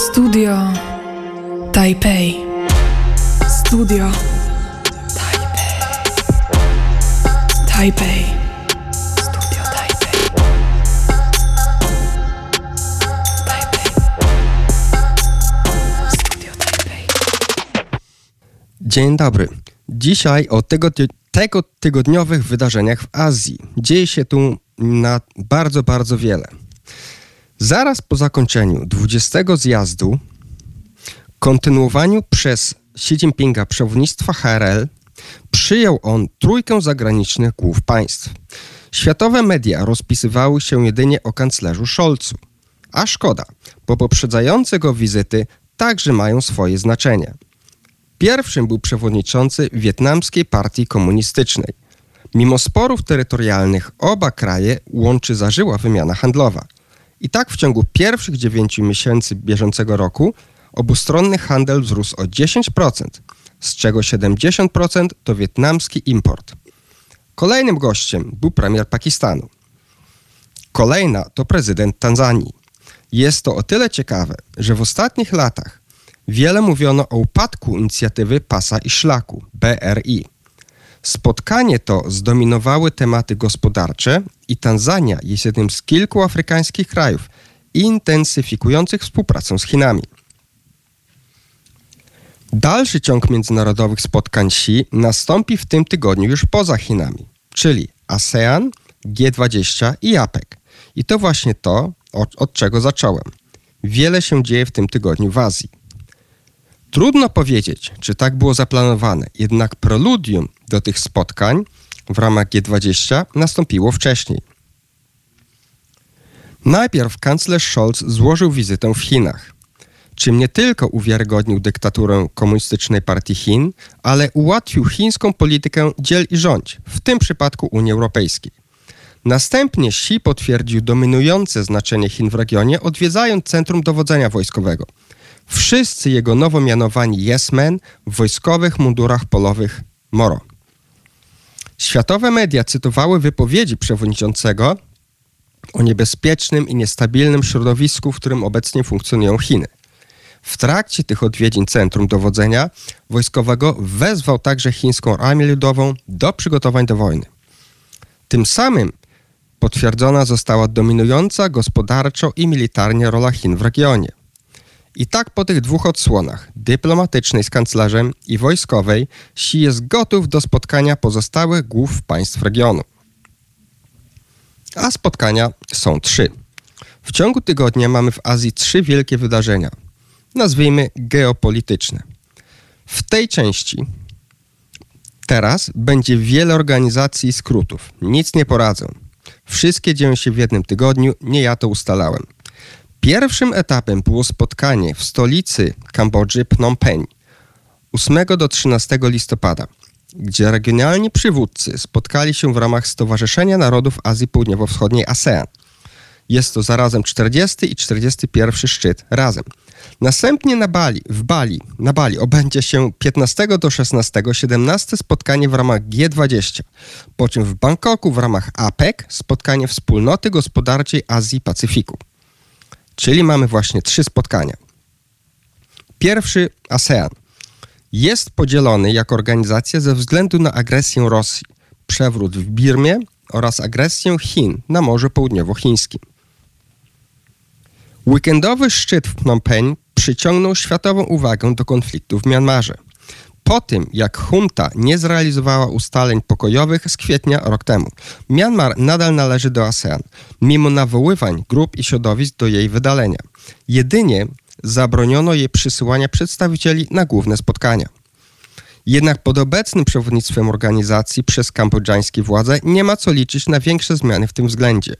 Studio Taipei. Studio Taipei. Taipei. Studio Taipei. Taipei. Studio Taipei. Dzień dobry. Dzisiaj o tego, tego tygodniowych wydarzeniach w Azji. Dzieje się tu na bardzo, bardzo wiele. Zaraz po zakończeniu 20 zjazdu, kontynuowaniu przez Xi Jinpinga przewodnictwa HRL, przyjął on trójkę zagranicznych głów państw. Światowe media rozpisywały się jedynie o kanclerzu Scholzu. A szkoda, bo poprzedzające go wizyty także mają swoje znaczenie. Pierwszym był przewodniczący Wietnamskiej Partii Komunistycznej. Mimo sporów terytorialnych oba kraje łączy zażyła wymiana handlowa. I tak w ciągu pierwszych dziewięciu miesięcy bieżącego roku obustronny handel wzrósł o 10%, z czego 70% to wietnamski import. Kolejnym gościem był premier Pakistanu. Kolejna to prezydent Tanzanii. Jest to o tyle ciekawe, że w ostatnich latach wiele mówiono o upadku inicjatywy Pasa i Szlaku BRI. Spotkanie to zdominowały tematy gospodarcze i Tanzania jest jednym z kilku afrykańskich krajów intensyfikujących współpracę z Chinami. Dalszy ciąg międzynarodowych spotkań Xi nastąpi w tym tygodniu już poza Chinami, czyli ASEAN, G20 i APEC. I to właśnie to, od, od czego zacząłem. Wiele się dzieje w tym tygodniu w Azji. Trudno powiedzieć, czy tak było zaplanowane, jednak preludium do tych spotkań w ramach G20 nastąpiło wcześniej. Najpierw kanclerz Scholz złożył wizytę w Chinach, czym nie tylko uwiarygodnił dyktaturę komunistycznej partii Chin, ale ułatwił chińską politykę dziel i rządź, w tym przypadku Unii Europejskiej. Następnie Xi potwierdził dominujące znaczenie Chin w regionie, odwiedzając centrum dowodzenia wojskowego. Wszyscy jego nowo mianowani yes-men w wojskowych mundurach polowych Moro. Światowe media cytowały wypowiedzi przewodniczącego o niebezpiecznym i niestabilnym środowisku, w którym obecnie funkcjonują Chiny. W trakcie tych odwiedzin Centrum Dowodzenia Wojskowego wezwał także chińską armię ludową do przygotowań do wojny. Tym samym potwierdzona została dominująca gospodarczo i militarnie rola Chin w regionie. I tak po tych dwóch odsłonach, dyplomatycznej z kanclerzem i wojskowej, Xi jest gotów do spotkania pozostałych głów państw regionu. A spotkania są trzy. W ciągu tygodnia mamy w Azji trzy wielkie wydarzenia, nazwijmy geopolityczne. W tej części teraz będzie wiele organizacji i skrótów. Nic nie poradzę. Wszystkie dzieją się w jednym tygodniu, nie ja to ustalałem. Pierwszym etapem było spotkanie w stolicy Kambodży Phnom Penh 8 do 13 listopada, gdzie regionalni przywódcy spotkali się w ramach Stowarzyszenia Narodów Azji Południowo-Wschodniej ASEAN. Jest to zarazem 40 i 41 szczyt razem. Następnie na Bali, w Bali, na Bali obędzie się 15 do 16 17 spotkanie w ramach G20, po czym w Bangkoku w ramach APEC spotkanie Wspólnoty Gospodarczej Azji Pacyfiku. Czyli mamy właśnie trzy spotkania. Pierwszy ASEAN jest podzielony jako organizacja ze względu na agresję Rosji, przewrót w Birmie oraz agresję Chin na Morzu Południowochińskim. Weekendowy szczyt w Phnom Penh przyciągnął światową uwagę do konfliktu w Mianmarze. Po tym, jak junta nie zrealizowała ustaleń pokojowych z kwietnia rok temu, Myanmar nadal należy do ASEAN, mimo nawoływań grup i środowisk do jej wydalenia. Jedynie zabroniono jej przysyłania przedstawicieli na główne spotkania. Jednak pod obecnym przewodnictwem organizacji przez kambodżańskie władze nie ma co liczyć na większe zmiany w tym względzie.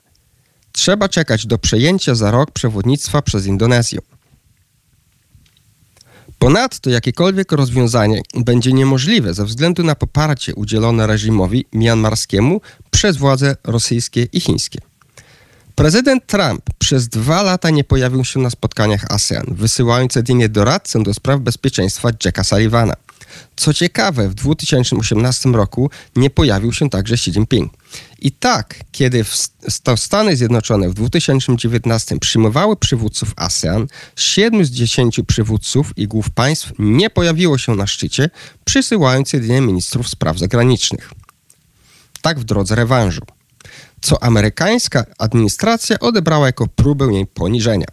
Trzeba czekać do przejęcia za rok przewodnictwa przez Indonezję. Ponadto jakiekolwiek rozwiązanie będzie niemożliwe ze względu na poparcie udzielone reżimowi mianmarskiemu przez władze rosyjskie i chińskie. Prezydent Trump przez dwa lata nie pojawił się na spotkaniach ASEAN, wysyłając jedynie doradcę do spraw bezpieczeństwa Jacka Sullivana. Co ciekawe, w 2018 roku nie pojawił się także Xi Jinping. I tak, kiedy Stany Zjednoczone w 2019 przyjmowały przywódców ASEAN, 7 z 10 przywódców i głów państw nie pojawiło się na szczycie, przysyłając jedynie ministrów spraw zagranicznych. Tak w drodze rewanżu, co amerykańska administracja odebrała jako próbę jej poniżenia.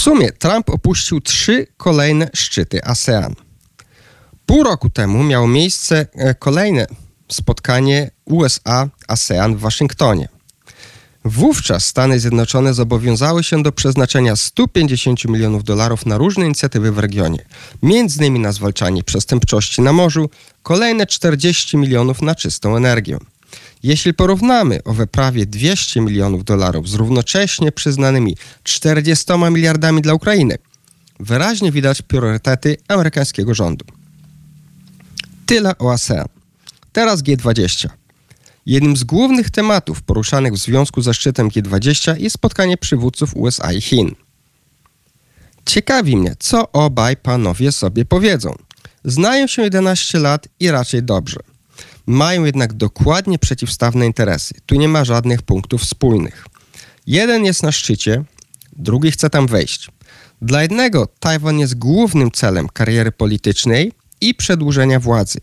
Sumie Trump opuścił trzy kolejne szczyty ASEAN. Pół roku temu miało miejsce e, kolejne spotkanie USA-ASEAN w Waszyngtonie. Wówczas Stany Zjednoczone zobowiązały się do przeznaczenia 150 milionów dolarów na różne inicjatywy w regionie, innymi na zwalczanie przestępczości na morzu, kolejne 40 milionów na czystą energię. Jeśli porównamy owe prawie 200 milionów dolarów z równocześnie przyznanymi 40 miliardami dla Ukrainy, wyraźnie widać priorytety amerykańskiego rządu. Tyle o ASEAN. Teraz G20. Jednym z głównych tematów poruszanych w związku ze szczytem G20 jest spotkanie przywódców USA i Chin. Ciekawi mnie, co obaj panowie sobie powiedzą. Znają się 11 lat i raczej dobrze. Mają jednak dokładnie przeciwstawne interesy. Tu nie ma żadnych punktów wspólnych. Jeden jest na szczycie, drugi chce tam wejść. Dla jednego Tajwan jest głównym celem kariery politycznej i przedłużenia władzy.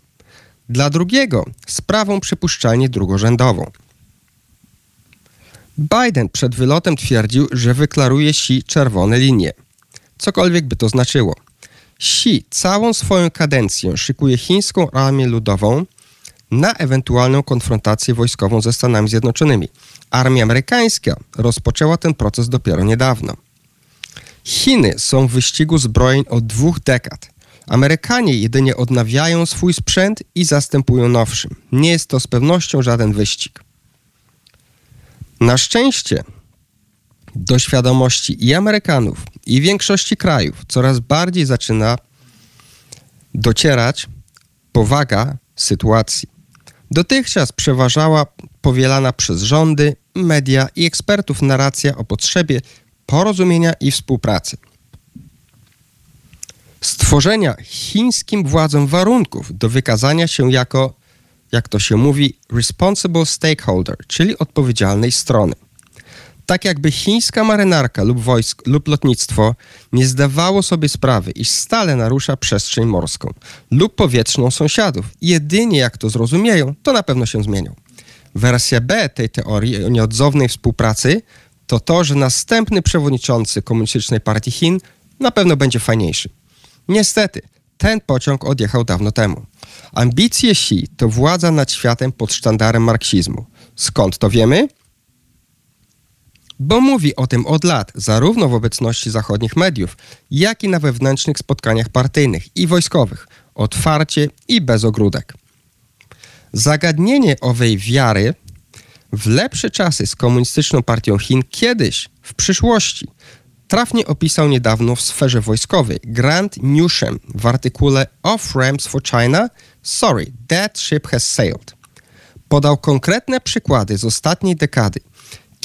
Dla drugiego sprawą przypuszczalnie drugorzędową. Biden przed wylotem twierdził, że wyklaruje Xi czerwone linie. Cokolwiek by to znaczyło. Xi całą swoją kadencję szykuje chińską armię ludową na ewentualną konfrontację wojskową ze Stanami Zjednoczonymi. Armia amerykańska rozpoczęła ten proces dopiero niedawno. Chiny są w wyścigu zbrojeń od dwóch dekad. Amerykanie jedynie odnawiają swój sprzęt i zastępują nowszym. Nie jest to z pewnością żaden wyścig. Na szczęście do świadomości i Amerykanów, i większości krajów coraz bardziej zaczyna docierać powaga sytuacji. Dotychczas przeważała powielana przez rządy, media i ekspertów narracja o potrzebie porozumienia i współpracy. Stworzenia chińskim władzom warunków do wykazania się jako, jak to się mówi, responsible stakeholder, czyli odpowiedzialnej strony. Tak jakby chińska marynarka lub wojsk lub lotnictwo nie zdawało sobie sprawy, iż stale narusza przestrzeń morską lub powietrzną sąsiadów. Jedynie jak to zrozumieją, to na pewno się zmienią. Wersja B tej teorii o nieodzownej współpracy to to, że następny przewodniczący Komunistycznej Partii Chin na pewno będzie fajniejszy. Niestety, ten pociąg odjechał dawno temu. Ambicje Xi to władza nad światem pod sztandarem marksizmu. Skąd to wiemy? Bo mówi o tym od lat, zarówno w obecności zachodnich mediów, jak i na wewnętrznych spotkaniach partyjnych i wojskowych, otwarcie i bez ogródek. Zagadnienie owej wiary w lepsze czasy z komunistyczną partią Chin kiedyś, w przyszłości, trafnie opisał niedawno w sferze wojskowej Grant Newsham w artykule Off Ramps for China Sorry, that ship has sailed. Podał konkretne przykłady z ostatniej dekady,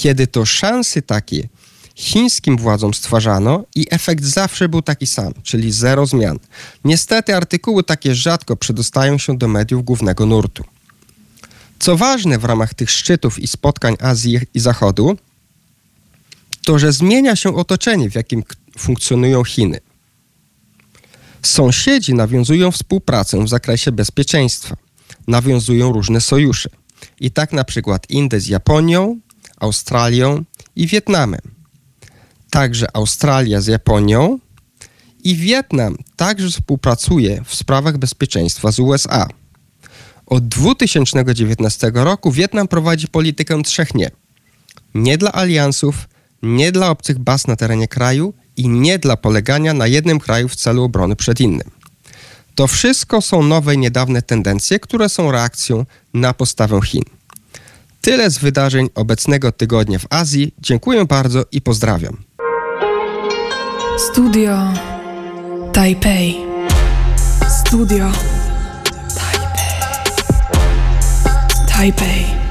kiedy to szanse takie chińskim władzom stwarzano i efekt zawsze był taki sam, czyli zero zmian. Niestety artykuły takie rzadko przedostają się do mediów głównego nurtu. Co ważne w ramach tych szczytów i spotkań Azji i Zachodu, to że zmienia się otoczenie, w jakim funkcjonują Chiny. Sąsiedzi nawiązują współpracę w zakresie bezpieczeństwa, nawiązują różne sojusze. I tak na przykład Indie z Japonią, Australią i Wietnamem. Także Australia z Japonią i Wietnam także współpracuje w sprawach bezpieczeństwa z USA. Od 2019 roku Wietnam prowadzi politykę trzech nie. Nie dla aliansów, nie dla obcych baz na terenie kraju i nie dla polegania na jednym kraju w celu obrony przed innym. To wszystko są nowe, niedawne tendencje, które są reakcją na postawę Chin. Tyle z wydarzeń obecnego tygodnia w Azji. Dziękuję bardzo i pozdrawiam. Studio Taipei. Studio Taipei. Taipei.